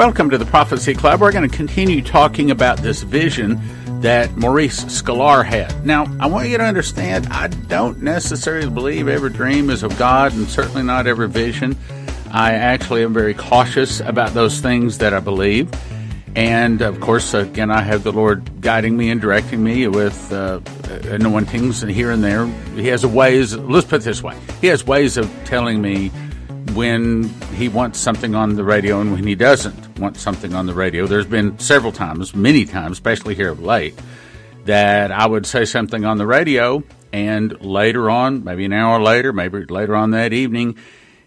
Welcome to the Prophecy Club. We're going to continue talking about this vision that Maurice Sklar had. Now, I want you to understand, I don't necessarily believe every dream is of God and certainly not every vision. I actually am very cautious about those things that I believe. And of course, again, I have the Lord guiding me and directing me with uh, anointings here and there. He has ways, let's put it this way He has ways of telling me when he wants something on the radio and when he doesn't want something on the radio. There's been several times, many times, especially here of late, that I would say something on the radio, and later on, maybe an hour later, maybe later on that evening,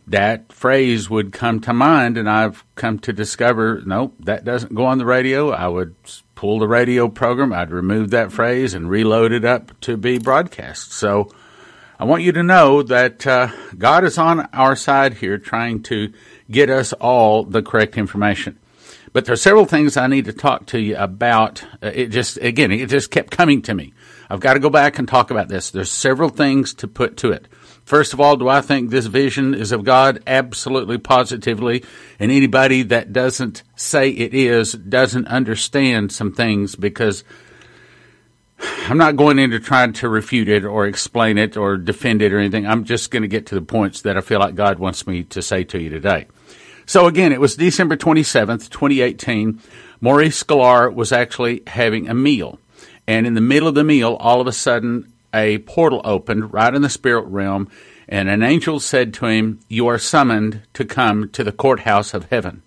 that phrase would come to mind, and I've come to discover no, that doesn't go on the radio. I would pull the radio program, I'd remove that phrase and reload it up to be broadcast. So, I want you to know that uh, God is on our side here trying to get us all the correct information. But there are several things I need to talk to you about. Uh, it just, again, it just kept coming to me. I've got to go back and talk about this. There's several things to put to it. First of all, do I think this vision is of God? Absolutely, positively. And anybody that doesn't say it is doesn't understand some things because I'm not going into trying to refute it or explain it or defend it or anything. I'm just going to get to the points that I feel like God wants me to say to you today. So again, it was December 27th, 2018. Maurice Sklar was actually having a meal. And in the middle of the meal, all of a sudden, a portal opened right in the spirit realm, and an angel said to him, You are summoned to come to the courthouse of heaven.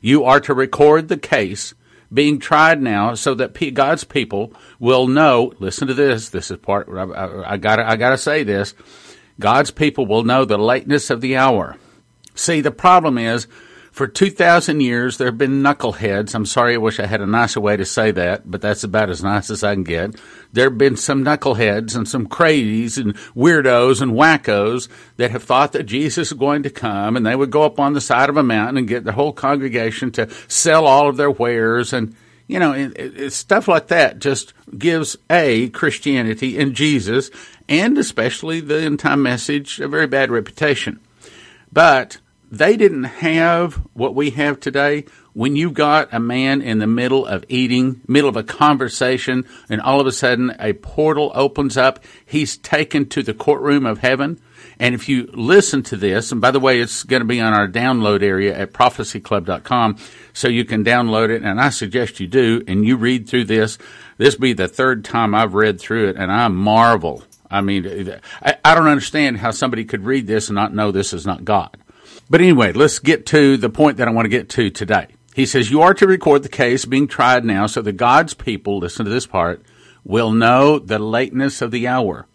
You are to record the case being tried now so that God's people will know. Listen to this. This is part. I, I got. I got to say this. God's people will know the lateness of the hour. See, the problem is, for 2,000 years, there have been knuckleheads. I'm sorry, I wish I had a nicer way to say that, but that's about as nice as I can get. There have been some knuckleheads and some crazies and weirdos and wackos that have thought that Jesus is going to come and they would go up on the side of a mountain and get the whole congregation to sell all of their wares and you know, it, it, stuff like that just gives a Christianity and Jesus, and especially the end time message, a very bad reputation. But they didn't have what we have today. When you've got a man in the middle of eating, middle of a conversation, and all of a sudden a portal opens up, he's taken to the courtroom of heaven. And if you listen to this, and by the way, it's going to be on our download area at prophecyclub.com, so you can download it, and I suggest you do, and you read through this. This be the third time I've read through it, and I marvel. I mean, I, I don't understand how somebody could read this and not know this is not God. But anyway, let's get to the point that I want to get to today. He says, You are to record the case being tried now so that God's people, listen to this part, will know the lateness of the hour.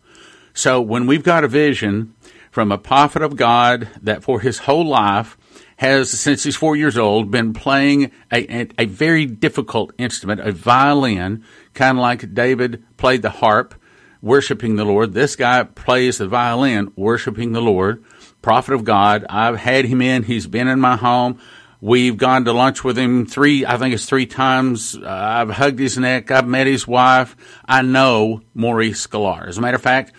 So when we've got a vision from a prophet of God that for his whole life has, since he's four years old, been playing a, a, very difficult instrument, a violin, kind of like David played the harp, worshiping the Lord. This guy plays the violin, worshiping the Lord prophet of God. I've had him in. He's been in my home. We've gone to lunch with him three, I think it's three times. Uh, I've hugged his neck. I've met his wife. I know Maurice Sklar. As a matter of fact,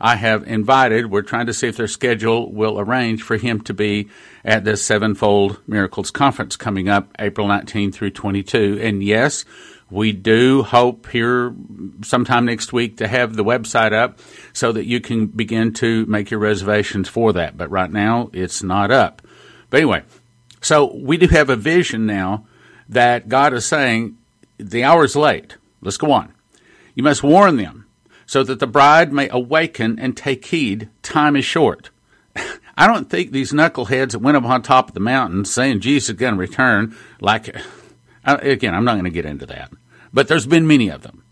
I have invited, we're trying to see if their schedule will arrange for him to be at the Sevenfold Miracles Conference coming up April 19 through 22. And yes, we do hope here sometime next week to have the website up so that you can begin to make your reservations for that. But right now, it's not up. But anyway, so we do have a vision now that God is saying, the hour is late. Let's go on. You must warn them so that the bride may awaken and take heed. Time is short. I don't think these knuckleheads that went up on top of the mountain saying Jesus is going to return, like, again, I'm not going to get into that, but there's been many of them.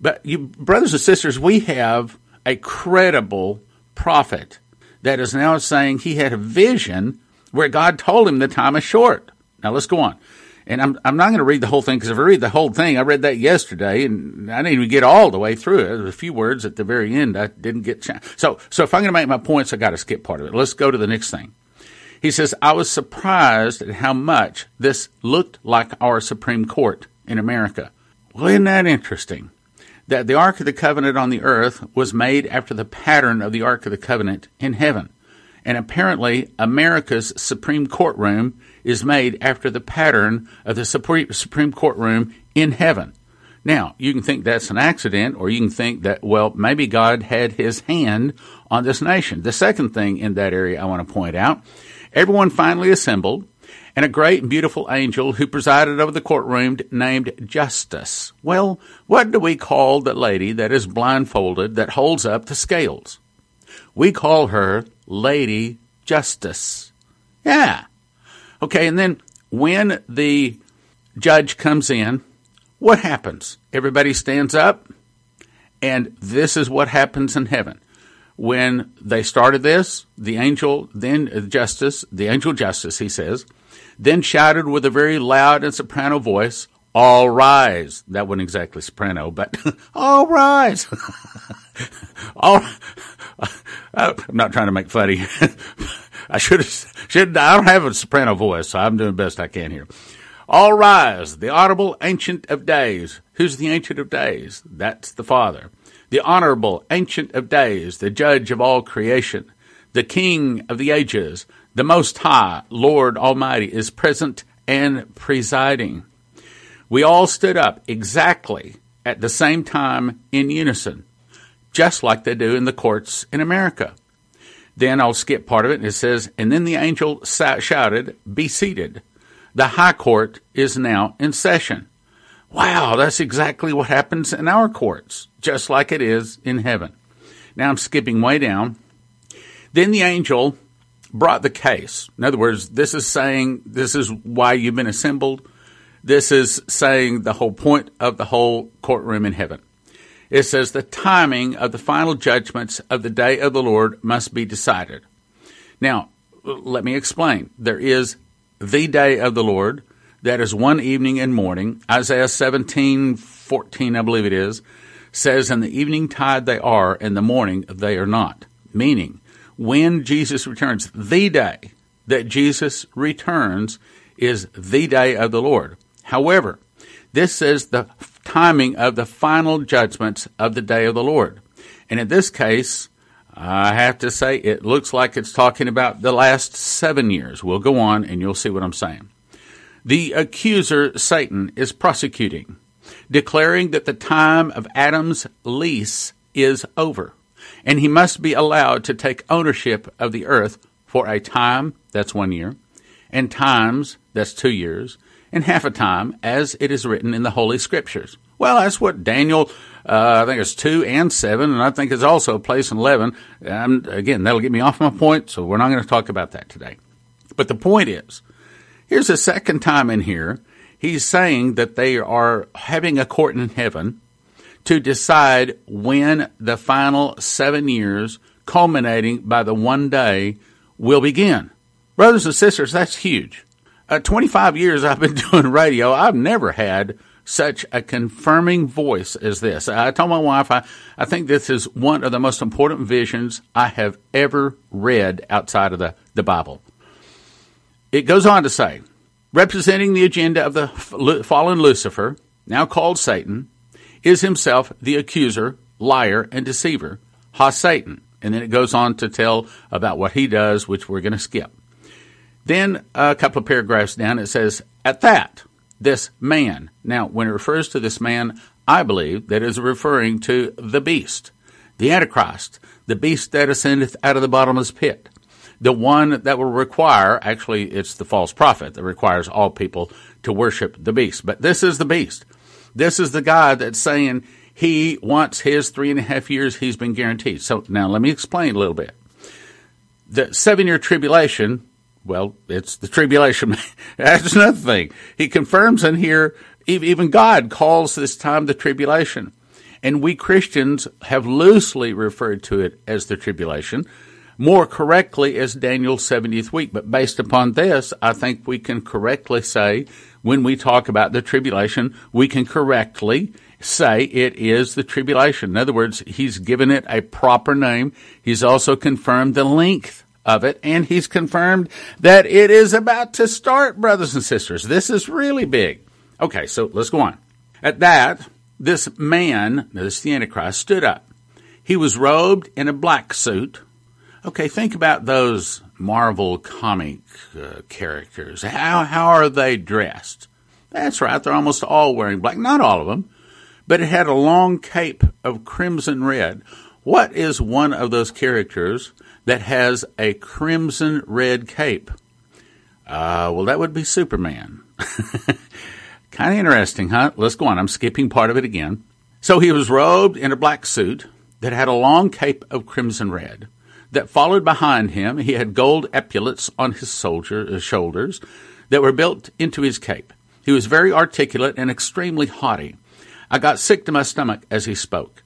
But you, brothers and sisters, we have a credible prophet that is now saying he had a vision where God told him the time is short. Now let's go on. And I'm, I'm not going to read the whole thing because if I read the whole thing, I read that yesterday and I didn't even get all the way through it. There's a few words at the very end I didn't get. Ch- so, so if I'm going to make my points, I got to skip part of it. Let's go to the next thing. He says, I was surprised at how much this looked like our Supreme Court in America. Well, isn't that interesting? That the Ark of the Covenant on the earth was made after the pattern of the Ark of the Covenant in heaven. And apparently, America's Supreme Courtroom is made after the pattern of the Supreme Courtroom in heaven. Now, you can think that's an accident, or you can think that, well, maybe God had his hand on this nation. The second thing in that area I want to point out everyone finally assembled, and a great and beautiful angel who presided over the courtroom named Justice. Well, what do we call the lady that is blindfolded that holds up the scales? We call her Lady Justice. Yeah. Okay, and then when the judge comes in, what happens? Everybody stands up, and this is what happens in heaven. When they started this, the angel, then justice, the angel justice, he says, then shouted with a very loud and soprano voice, All rise. That wasn't exactly soprano, but all rise. all, uh, I'm not trying to make funny. I should have, should, I don't have a soprano voice, so I'm doing the best I can here. All rise, the audible Ancient of Days. Who's the Ancient of Days? That's the Father. The honorable Ancient of Days, the Judge of all creation, the King of the ages, the Most High, Lord Almighty, is present and presiding. We all stood up exactly at the same time in unison, just like they do in the courts in America. Then I'll skip part of it, and it says, And then the angel shouted, Be seated. The High Court is now in session. Wow, that's exactly what happens in our courts, just like it is in heaven. Now I'm skipping way down. Then the angel brought the case. In other words, this is saying this is why you've been assembled. This is saying the whole point of the whole courtroom in heaven. It says the timing of the final judgments of the day of the Lord must be decided. Now, let me explain. There is the day of the Lord. That is one evening and morning. Isaiah 17, 14, I believe it is, says, In the evening tide they are, in the morning they are not. Meaning, when Jesus returns, the day that Jesus returns is the day of the Lord. However, this says the timing of the final judgments of the day of the Lord. And in this case, I have to say, it looks like it's talking about the last seven years. We'll go on and you'll see what I'm saying. The accuser, Satan, is prosecuting, declaring that the time of Adam's lease is over, and he must be allowed to take ownership of the earth for a time, that's one year, and times, that's two years, and half a time, as it is written in the Holy Scriptures. Well, that's what Daniel uh, I think it's two and seven, and I think it's also place in eleven. And again, that'll get me off my point, so we're not going to talk about that today. But the point is, here's a second time in here. He's saying that they are having a court in heaven to decide when the final seven years, culminating by the one day, will begin. Brothers and sisters, that's huge. Uh, 25 years I've been doing radio, I've never had such a confirming voice as this. I told my wife, I, I think this is one of the most important visions I have ever read outside of the, the Bible. It goes on to say, representing the agenda of the fallen Lucifer, now called Satan, is himself the accuser, liar, and deceiver, ha Satan. And then it goes on to tell about what he does, which we're going to skip. Then a couple of paragraphs down, it says, At that, this man. Now, when it refers to this man, I believe that is referring to the beast, the Antichrist, the beast that ascendeth out of the bottomless pit, the one that will require, actually, it's the false prophet that requires all people to worship the beast. But this is the beast. This is the guy that's saying he wants his three and a half years he's been guaranteed. So now let me explain a little bit. The seven year tribulation well, it's the tribulation. That's another thing. He confirms in here, even God calls this time the tribulation. And we Christians have loosely referred to it as the tribulation, more correctly as Daniel's 70th week. But based upon this, I think we can correctly say when we talk about the tribulation, we can correctly say it is the tribulation. In other words, he's given it a proper name. He's also confirmed the length of it, and he's confirmed that it is about to start, brothers and sisters. This is really big. Okay, so let's go on. At that, this man, this the Antichrist, stood up. He was robed in a black suit, Okay, think about those Marvel comic uh, characters. How, how are they dressed? That's right, they're almost all wearing black. Not all of them, but it had a long cape of crimson red. What is one of those characters that has a crimson red cape? Uh, well, that would be Superman. kind of interesting, huh? Let's go on. I'm skipping part of it again. So he was robed in a black suit that had a long cape of crimson red. That followed behind him, he had gold epaulets on his soldier, uh, shoulders that were built into his cape. He was very articulate and extremely haughty. I got sick to my stomach as he spoke.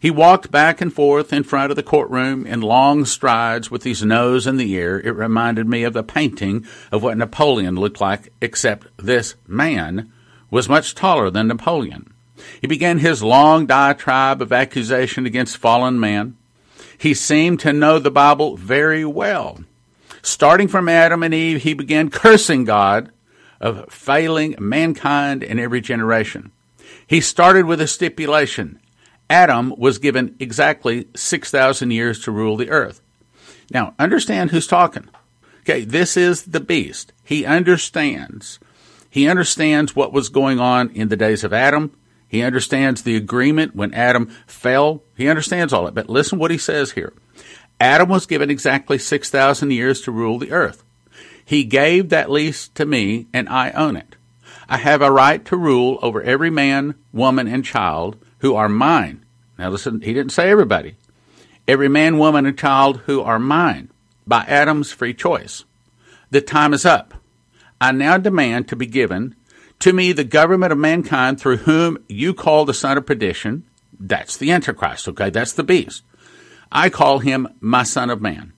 He walked back and forth in front of the courtroom in long strides with his nose in the air. It reminded me of the painting of what Napoleon looked like, except this man was much taller than Napoleon. He began his long diatribe of accusation against fallen man. He seemed to know the Bible very well. Starting from Adam and Eve, he began cursing God of failing mankind in every generation. He started with a stipulation Adam was given exactly 6,000 years to rule the earth. Now, understand who's talking. Okay, this is the beast. He understands. He understands what was going on in the days of Adam. He understands the agreement when Adam fell. He understands all that. But listen what he says here. Adam was given exactly 6,000 years to rule the earth. He gave that lease to me, and I own it. I have a right to rule over every man, woman, and child who are mine. Now listen, he didn't say everybody. Every man, woman, and child who are mine by Adam's free choice. The time is up. I now demand to be given to me the government of mankind through whom you call the son of perdition. That's the Antichrist, okay? That's the beast. I call him my son of man.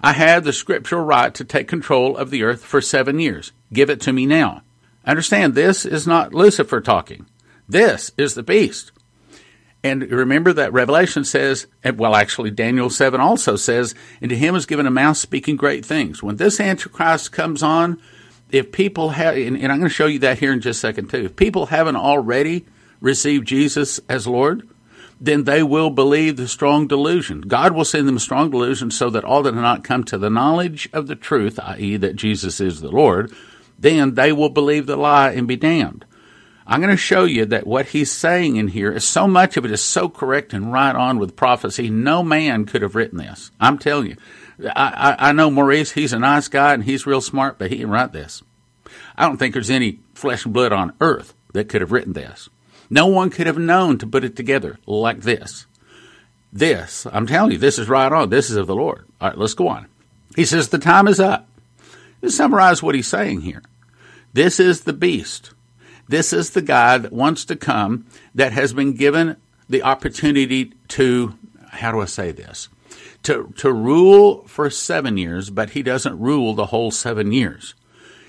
I have the scriptural right to take control of the earth for seven years. Give it to me now. Understand, this is not Lucifer talking. This is the beast. And remember that Revelation says, well, actually, Daniel 7 also says, and to him is given a mouth speaking great things. When this Antichrist comes on, if people have, and, and I'm going to show you that here in just a second too, if people haven't already received Jesus as Lord, then they will believe the strong delusion. God will send them strong delusion so that all that have not come to the knowledge of the truth, i.e., that Jesus is the Lord, then they will believe the lie and be damned. I'm going to show you that what he's saying in here is so much of it is so correct and right on with prophecy. No man could have written this. I'm telling you. I, I, know Maurice, he's a nice guy and he's real smart, but he didn't write this. I don't think there's any flesh and blood on earth that could have written this. No one could have known to put it together like this. This, I'm telling you, this is right on. This is of the Lord. All right, let's go on. He says, The time is up. To summarize what he's saying here. This is the beast this is the guy that wants to come that has been given the opportunity to, how do I say this? To, to rule for seven years, but he doesn't rule the whole seven years.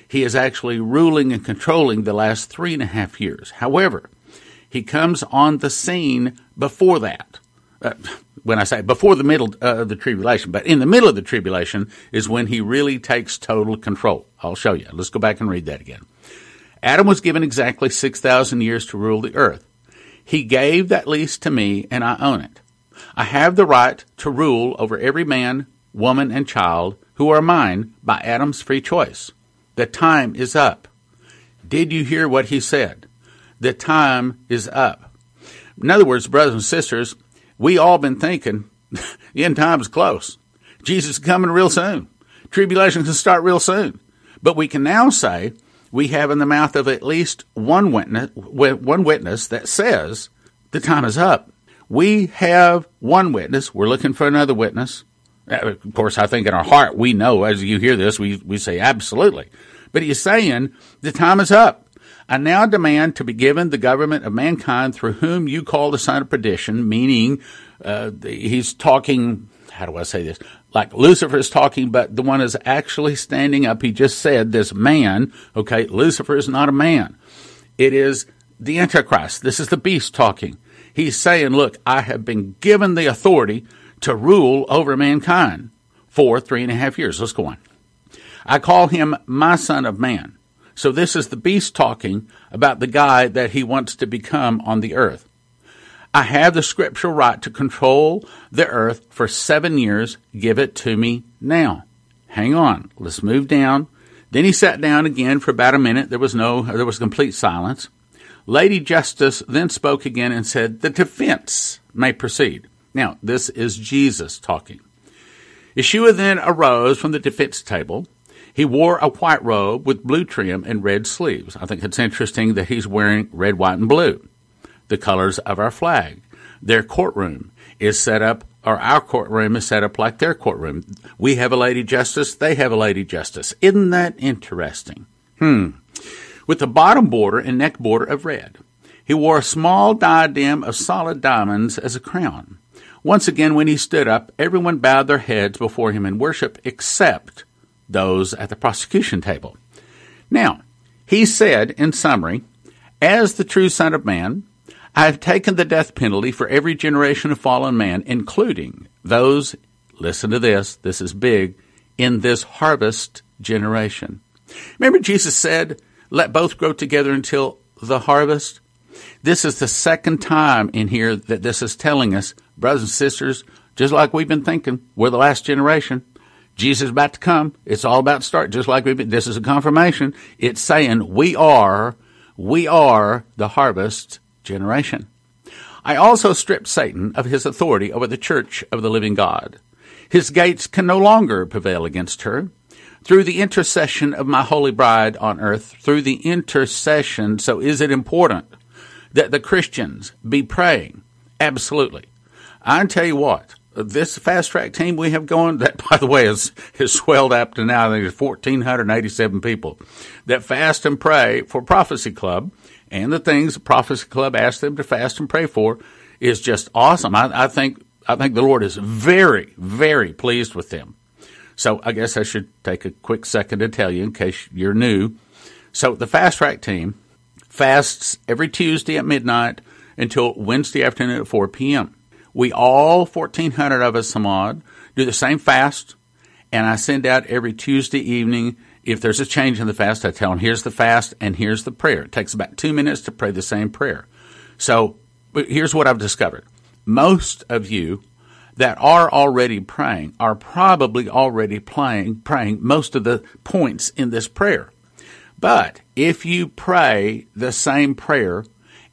He is actually ruling and controlling the last three and a half years. However, he comes on the scene before that. Uh, when I say before the middle uh, of the tribulation, but in the middle of the tribulation is when he really takes total control. I'll show you. Let's go back and read that again. Adam was given exactly 6,000 years to rule the earth. He gave that lease to me, and I own it. I have the right to rule over every man, woman, and child who are mine by Adam's free choice. The time is up. Did you hear what he said? The time is up. In other words, brothers and sisters, we all been thinking the end time is close. Jesus is coming real soon. Tribulation can start real soon. But we can now say we have in the mouth of at least one witness, one witness that says the time is up. We have one witness. We're looking for another witness. Uh, of course, I think in our heart we know as you hear this, we, we say absolutely. But he's saying the time is up. I now demand to be given the government of mankind through whom you call the son of perdition, meaning uh, he's talking, how do I say this? like Lucifer is talking, but the one is actually standing up. He just said this man, okay, Lucifer is not a man. It is the Antichrist. This is the beast talking. He's saying, look, I have been given the authority to rule over mankind for three and a half years. Let's go on. I call him my son of man. So this is the beast talking about the guy that he wants to become on the earth. I have the scriptural right to control the earth for seven years. Give it to me now. Hang on. Let's move down. Then he sat down again for about a minute. There was no, there was complete silence. Lady Justice then spoke again and said, The defense may proceed. Now, this is Jesus talking. Yeshua then arose from the defense table. He wore a white robe with blue trim and red sleeves. I think it's interesting that he's wearing red, white, and blue, the colors of our flag. Their courtroom is set up, or our courtroom is set up like their courtroom. We have a lady justice, they have a lady justice. Isn't that interesting? Hmm. With the bottom border and neck border of red. He wore a small diadem of solid diamonds as a crown. Once again, when he stood up, everyone bowed their heads before him in worship except those at the prosecution table. Now, he said, in summary, As the true Son of Man, I have taken the death penalty for every generation of fallen man, including those, listen to this, this is big, in this harvest generation. Remember, Jesus said, Let both grow together until the harvest? This is the second time in here that this is telling us, brothers and sisters, just like we've been thinking, we're the last generation. Jesus is about to come. It's all about start, just like we've been. This is a confirmation. It's saying we are, we are the harvest generation. I also stripped Satan of his authority over the church of the living God. His gates can no longer prevail against her. Through the intercession of my holy bride on earth, through the intercession, so is it important that the Christians be praying? Absolutely. I tell you what, this fast track team we have going, that by the way is, is swelled up to now, there's 1,487 people that fast and pray for Prophecy Club and the things the Prophecy Club asked them to fast and pray for is just awesome. I, I think, I think the Lord is very, very pleased with them. So I guess I should take a quick second to tell you in case you're new. So the fast track team fasts every Tuesday at midnight until Wednesday afternoon at 4 p.m. We all, 1,400 of us, some odd, do the same fast, and I send out every Tuesday evening. If there's a change in the fast, I tell them, here's the fast and here's the prayer. It takes about two minutes to pray the same prayer. So here's what I've discovered. Most of you that are already praying are probably already playing, praying most of the points in this prayer. But if you pray the same prayer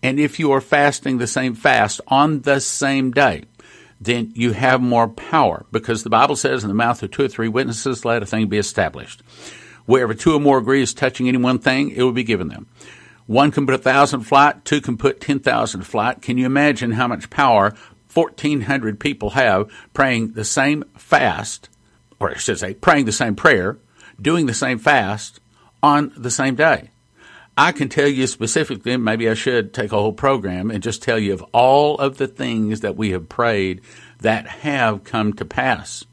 and if you are fasting the same fast on the same day, then you have more power because the Bible says in the mouth of two or three witnesses, let a thing be established. Wherever two or more agree is touching any one thing, it will be given them. One can put a thousand flight, two can put ten thousand flight. Can you imagine how much power 1,400 people have praying the same fast, or I should say, praying the same prayer, doing the same fast on the same day? I can tell you specifically, maybe I should take a whole program and just tell you of all of the things that we have prayed that have come to pass.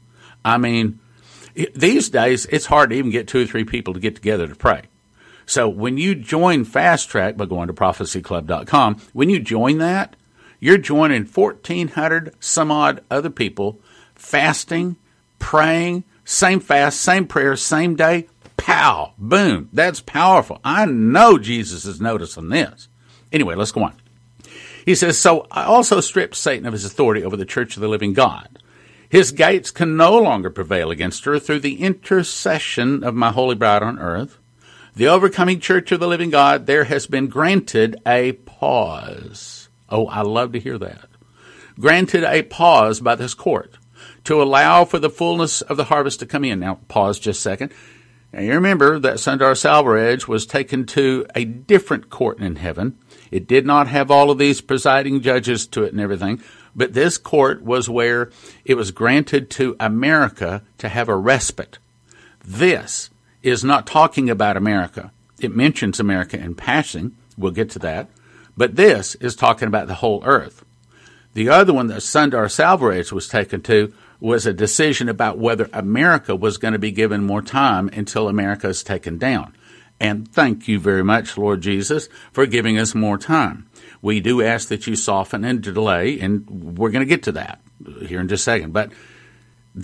I mean, these days it's hard to even get two or three people to get together to pray. So when you join Fast Track by going to prophecyclub.com, when you join that, you're joining 1,400 some odd other people fasting, praying, same fast, same prayer, same day, Pow! Boom! That's powerful. I know Jesus is noticing this. Anyway, let's go on. He says, So I also stripped Satan of his authority over the church of the living God. His gates can no longer prevail against her through the intercession of my holy bride on earth. The overcoming church of the living God, there has been granted a pause. Oh, I love to hear that. Granted a pause by this court to allow for the fullness of the harvest to come in. Now, pause just a second. Now, you remember that Sundar Selvaraj was taken to a different court in heaven. It did not have all of these presiding judges to it and everything, but this court was where it was granted to America to have a respite. This is not talking about America. It mentions America in passing. We'll get to that. But this is talking about the whole earth. The other one that Sundar Selvaraj was taken to was a decision about whether America was going to be given more time until America is taken down. And thank you very much, Lord Jesus, for giving us more time. We do ask that you soften and delay, and we're going to get to that here in just a second. But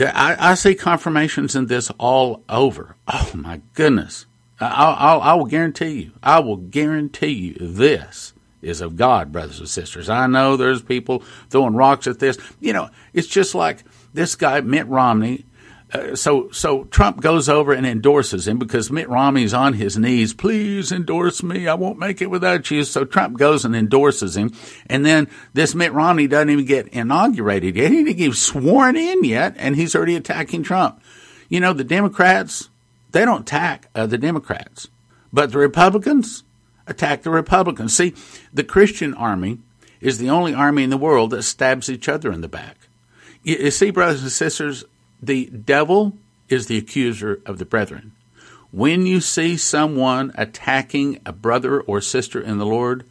I, I, see confirmations in this all over. Oh my goodness! I, I, I will guarantee you. I will guarantee you this is of God, brothers and sisters. I know there's people throwing rocks at this. You know, it's just like this guy, Mitt Romney. Uh, so, so Trump goes over and endorses him because Mitt Romney's on his knees. Please endorse me. I won't make it without you. So Trump goes and endorses him. And then this Mitt Romney doesn't even get inaugurated yet. He didn't get sworn in yet. And he's already attacking Trump. You know, the Democrats, they don't attack uh, the Democrats, but the Republicans, attack the Republicans. See, the Christian army is the only army in the world that stabs each other in the back. You, see, brothers and sisters, the devil is the accuser of the brethren. When you see someone attacking a brother or sister in the Lord,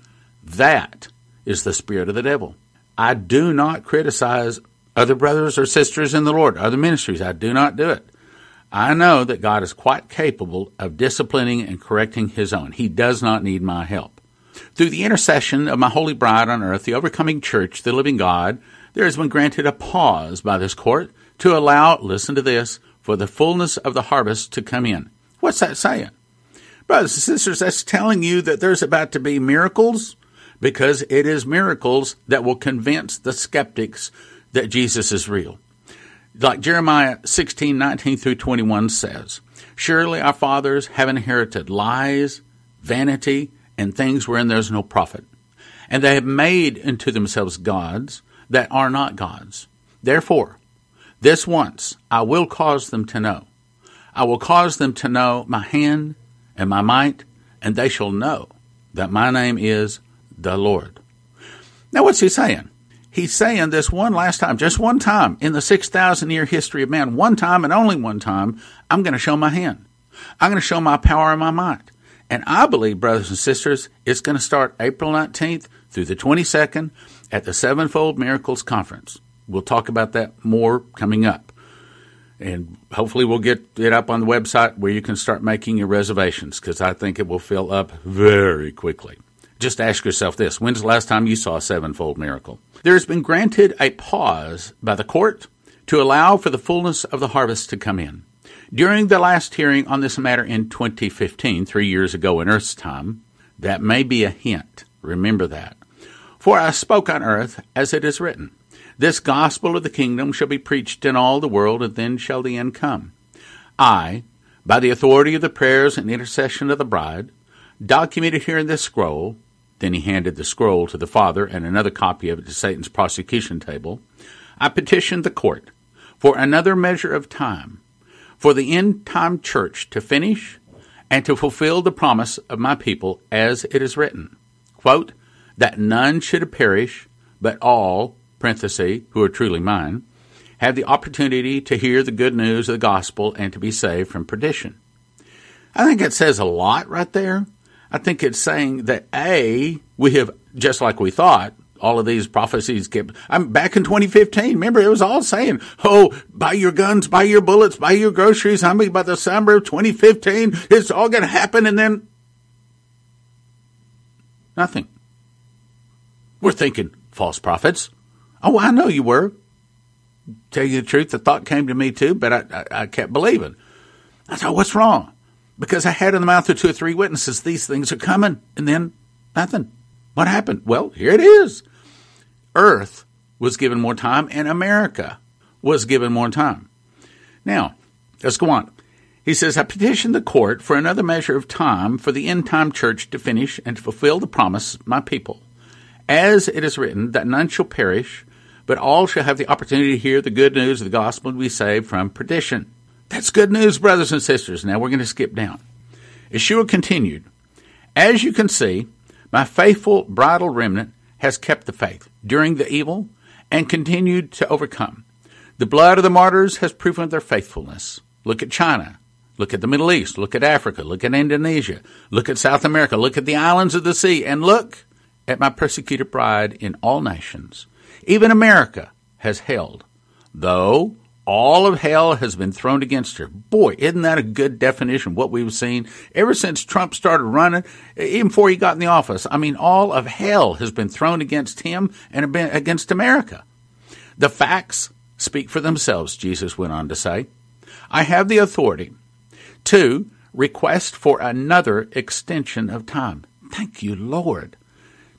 that is the spirit of the devil. I do not criticize other brothers or sisters in the Lord, other ministries. I do not do it. I know that God is quite capable of disciplining and correcting his own. He does not need my help. Through the intercession of my holy bride on earth, the overcoming church, the living God, there has been granted a pause by this court to allow, listen to this, for the fullness of the harvest to come in. What's that saying? Brothers and sisters, that's telling you that there's about to be miracles because it is miracles that will convince the skeptics that Jesus is real like Jeremiah 16, 19 through 21 says, Surely our fathers have inherited lies, vanity, and things wherein there is no profit. And they have made unto themselves gods that are not gods. Therefore, this once I will cause them to know. I will cause them to know my hand and my might, and they shall know that my name is the Lord. Now, what's he saying? He's saying this one last time, just one time in the 6,000 year history of man, one time and only one time, I'm going to show my hand. I'm going to show my power and my might. And I believe, brothers and sisters, it's going to start April 19th through the 22nd at the Sevenfold Miracles Conference. We'll talk about that more coming up. And hopefully, we'll get it up on the website where you can start making your reservations because I think it will fill up very quickly. Just ask yourself this when's the last time you saw a sevenfold miracle? There has been granted a pause by the court to allow for the fullness of the harvest to come in. During the last hearing on this matter in 2015, three years ago in Earth's time, that may be a hint. Remember that. For I spoke on earth as it is written. This gospel of the kingdom shall be preached in all the world, and then shall the end come. I, by the authority of the prayers and intercession of the bride, documented here in this scroll, then he handed the scroll to the father and another copy of it to Satan's prosecution table. I petitioned the court for another measure of time for the end time church to finish and to fulfill the promise of my people as it is written. Quote, that none should perish, but all, who are truly mine, have the opportunity to hear the good news of the gospel and to be saved from perdition. I think it says a lot right there. I think it's saying that A, we have, just like we thought, all of these prophecies kept, I'm back in 2015. Remember, it was all saying, oh, buy your guns, buy your bullets, buy your groceries. I mean, by the summer of 2015, it's all going to happen. And then nothing. We're thinking false prophets. Oh, I know you were. Tell you the truth, the thought came to me too, but I, I, I kept believing. I thought, what's wrong? Because I had in the mouth of two or three witnesses, these things are coming, and then nothing. What happened? Well, here it is. Earth was given more time, and America was given more time. Now, let's go on. He says, I petitioned the court for another measure of time for the end time church to finish and to fulfill the promise, my people. As it is written, that none shall perish, but all shall have the opportunity to hear the good news of the gospel and be saved from perdition. That's good news, brothers and sisters. Now we're going to skip down. Yeshua continued, As you can see, my faithful bridal remnant has kept the faith during the evil and continued to overcome. The blood of the martyrs has proven their faithfulness. Look at China. Look at the Middle East. Look at Africa. Look at Indonesia. Look at South America. Look at the islands of the sea. And look at my persecuted bride in all nations. Even America has held, though all of hell has been thrown against her. Boy, isn't that a good definition of what we've seen ever since Trump started running, even before he got in the office? I mean, all of hell has been thrown against him and against America. The facts speak for themselves, Jesus went on to say. I have the authority to request for another extension of time. Thank you, Lord.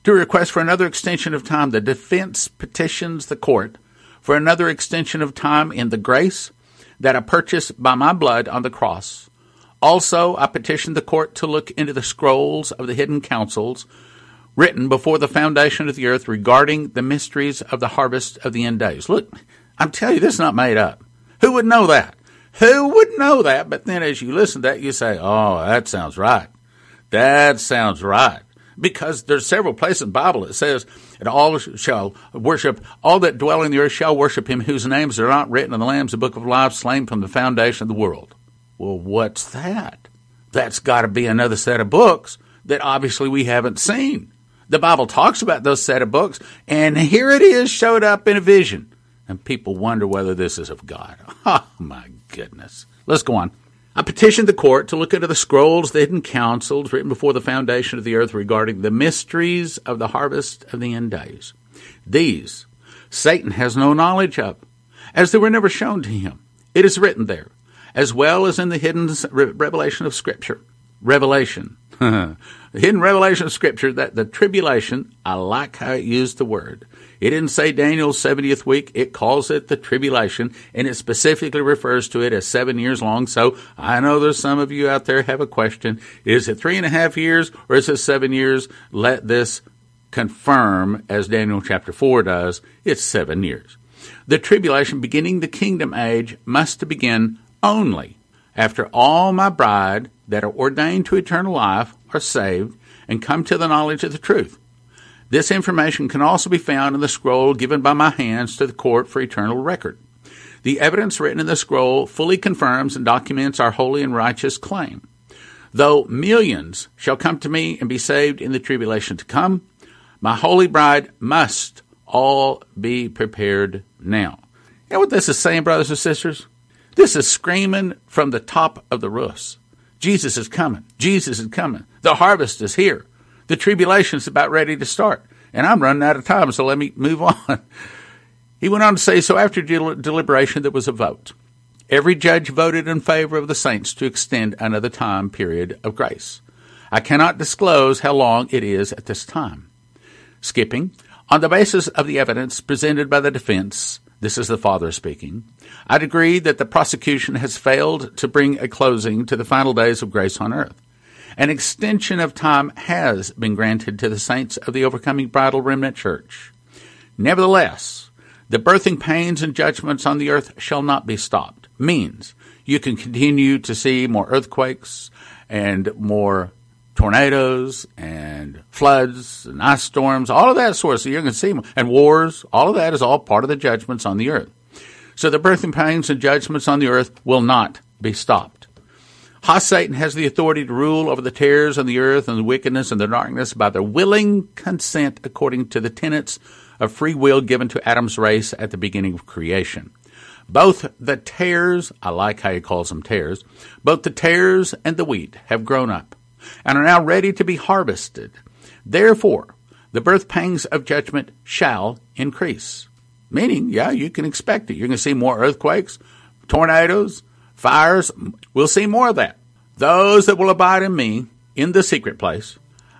To request for another extension of time, the defense petitions the court for another extension of time in the grace that I purchased by my blood on the cross. Also, I petitioned the court to look into the scrolls of the hidden councils written before the foundation of the earth regarding the mysteries of the harvest of the end days. Look, I'm telling you, this is not made up. Who would know that? Who would know that? But then as you listen to that, you say, oh, that sounds right. That sounds right. Because there's several places in the Bible that says, and all shall worship, all that dwell in the earth shall worship him whose names are not written in the Lamb's book of life, slain from the foundation of the world. Well, what's that? That's got to be another set of books that obviously we haven't seen. The Bible talks about those set of books, and here it is showed up in a vision. And people wonder whether this is of God. Oh, my goodness. Let's go on. I petitioned the court to look into the scrolls, the hidden counsels written before the foundation of the earth regarding the mysteries of the harvest of the end days. These Satan has no knowledge of, as they were never shown to him. It is written there, as well as in the hidden revelation of Scripture. Revelation. hidden revelation Scripture that the tribulation, I like how it used the word, it didn't say Daniel's 70th week. It calls it the tribulation, and it specifically refers to it as seven years long. So I know there's some of you out there have a question. Is it three and a half years or is it seven years? Let this confirm, as Daniel chapter 4 does, it's seven years. The tribulation beginning the kingdom age must begin only after all my bride that are ordained to eternal life are saved and come to the knowledge of the truth. This information can also be found in the scroll given by my hands to the court for eternal record. The evidence written in the scroll fully confirms and documents our holy and righteous claim. Though millions shall come to me and be saved in the tribulation to come, my holy bride must all be prepared now. You know what this is saying, brothers and sisters? This is screaming from the top of the roofs. Jesus is coming. Jesus is coming. The harvest is here. The tribulation is about ready to start. And I'm running out of time, so let me move on. He went on to say, so after del- deliberation, there was a vote. Every judge voted in favor of the saints to extend another time period of grace. I cannot disclose how long it is at this time. Skipping, on the basis of the evidence presented by the defense, this is the father speaking, I'd agree that the prosecution has failed to bring a closing to the final days of grace on earth. An extension of time has been granted to the saints of the overcoming bridal remnant church. Nevertheless, the birthing pains and judgments on the earth shall not be stopped. Means you can continue to see more earthquakes and more tornadoes and floods and ice storms, all of that sort of going to see and wars. All of that is all part of the judgments on the earth. So the birthing pains and judgments on the earth will not be stopped. Ha Satan has the authority to rule over the tares on the earth and the wickedness and the darkness by their willing consent according to the tenets of free will given to Adam's race at the beginning of creation. Both the tares, I like how he calls them tares, both the tares and the wheat have grown up and are now ready to be harvested. Therefore, the birth pangs of judgment shall increase. Meaning, yeah, you can expect it. You're going to see more earthquakes, tornadoes, fires. We'll see more of that. Those that will abide in me in the secret place,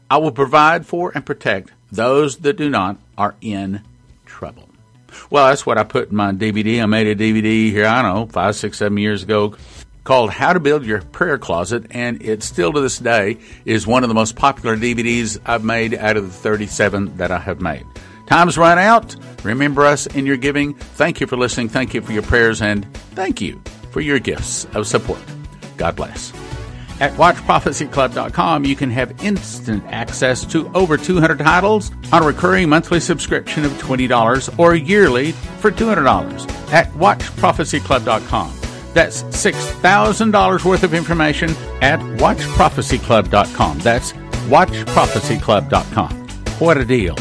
I will provide for and protect. Those that do not are in trouble. Well, that's what I put in my DVD. I made a DVD here, I don't know, five, six, seven years ago called How to Build Your Prayer Closet, and it still to this day is one of the most popular DVDs I've made out of the 37 that I have made. Time's run out. Remember us in your giving. Thank you for listening. Thank you for your prayers, and thank you for your gifts of support. God bless. At WatchProphecyClub.com, you can have instant access to over 200 titles on a recurring monthly subscription of $20 or yearly for $200 at WatchProphecyClub.com. That's $6,000 worth of information at WatchProphecyClub.com. That's WatchProphecyClub.com. What a deal!